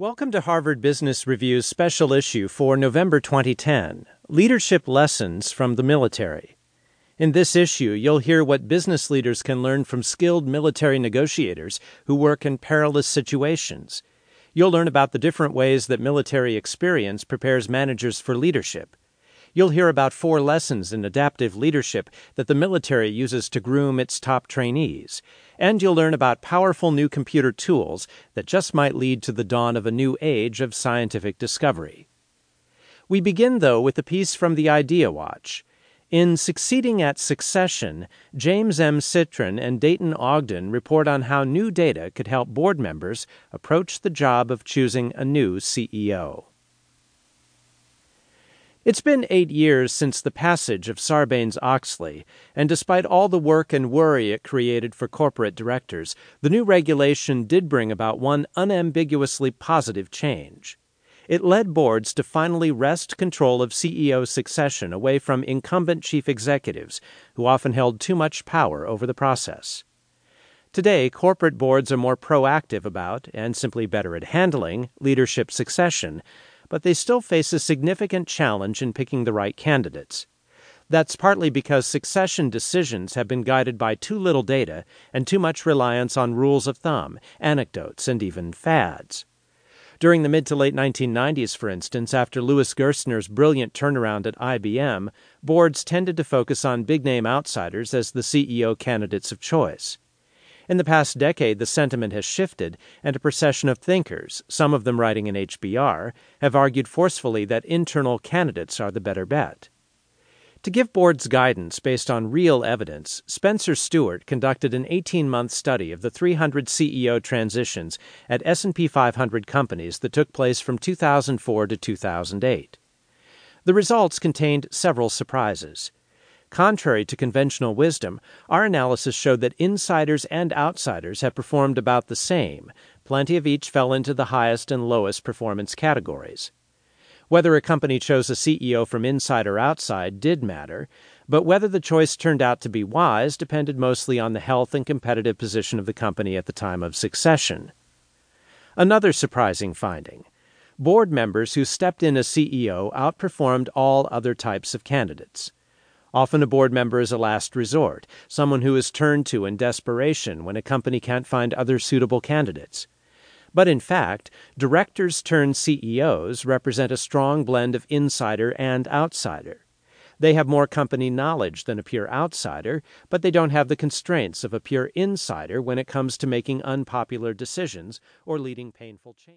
Welcome to Harvard Business Review's special issue for November 2010 Leadership Lessons from the Military. In this issue, you'll hear what business leaders can learn from skilled military negotiators who work in perilous situations. You'll learn about the different ways that military experience prepares managers for leadership. You'll hear about four lessons in adaptive leadership that the military uses to groom its top trainees. And you'll learn about powerful new computer tools that just might lead to the dawn of a new age of scientific discovery. We begin, though, with a piece from the Idea Watch. In Succeeding at Succession, James M. Citrin and Dayton Ogden report on how new data could help board members approach the job of choosing a new CEO. It's been eight years since the passage of Sarbanes Oxley, and despite all the work and worry it created for corporate directors, the new regulation did bring about one unambiguously positive change. It led boards to finally wrest control of CEO succession away from incumbent chief executives, who often held too much power over the process. Today, corporate boards are more proactive about, and simply better at handling, leadership succession, but they still face a significant challenge in picking the right candidates. That's partly because succession decisions have been guided by too little data and too much reliance on rules of thumb, anecdotes, and even fads. During the mid to late 1990s, for instance, after Louis Gerstner's brilliant turnaround at IBM, boards tended to focus on big name outsiders as the CEO candidates of choice. In the past decade, the sentiment has shifted, and a procession of thinkers, some of them writing in HBR, have argued forcefully that internal candidates are the better bet. To give boards guidance based on real evidence, Spencer Stuart conducted an 18-month study of the 300 CEO transitions at S&P 500 companies that took place from 2004 to 2008. The results contained several surprises. Contrary to conventional wisdom, our analysis showed that insiders and outsiders have performed about the same. Plenty of each fell into the highest and lowest performance categories. Whether a company chose a CEO from inside or outside did matter, but whether the choice turned out to be wise depended mostly on the health and competitive position of the company at the time of succession. Another surprising finding board members who stepped in as CEO outperformed all other types of candidates. Often a board member is a last resort, someone who is turned to in desperation when a company can't find other suitable candidates. But in fact, directors turned CEOs represent a strong blend of insider and outsider. They have more company knowledge than a pure outsider, but they don't have the constraints of a pure insider when it comes to making unpopular decisions or leading painful change.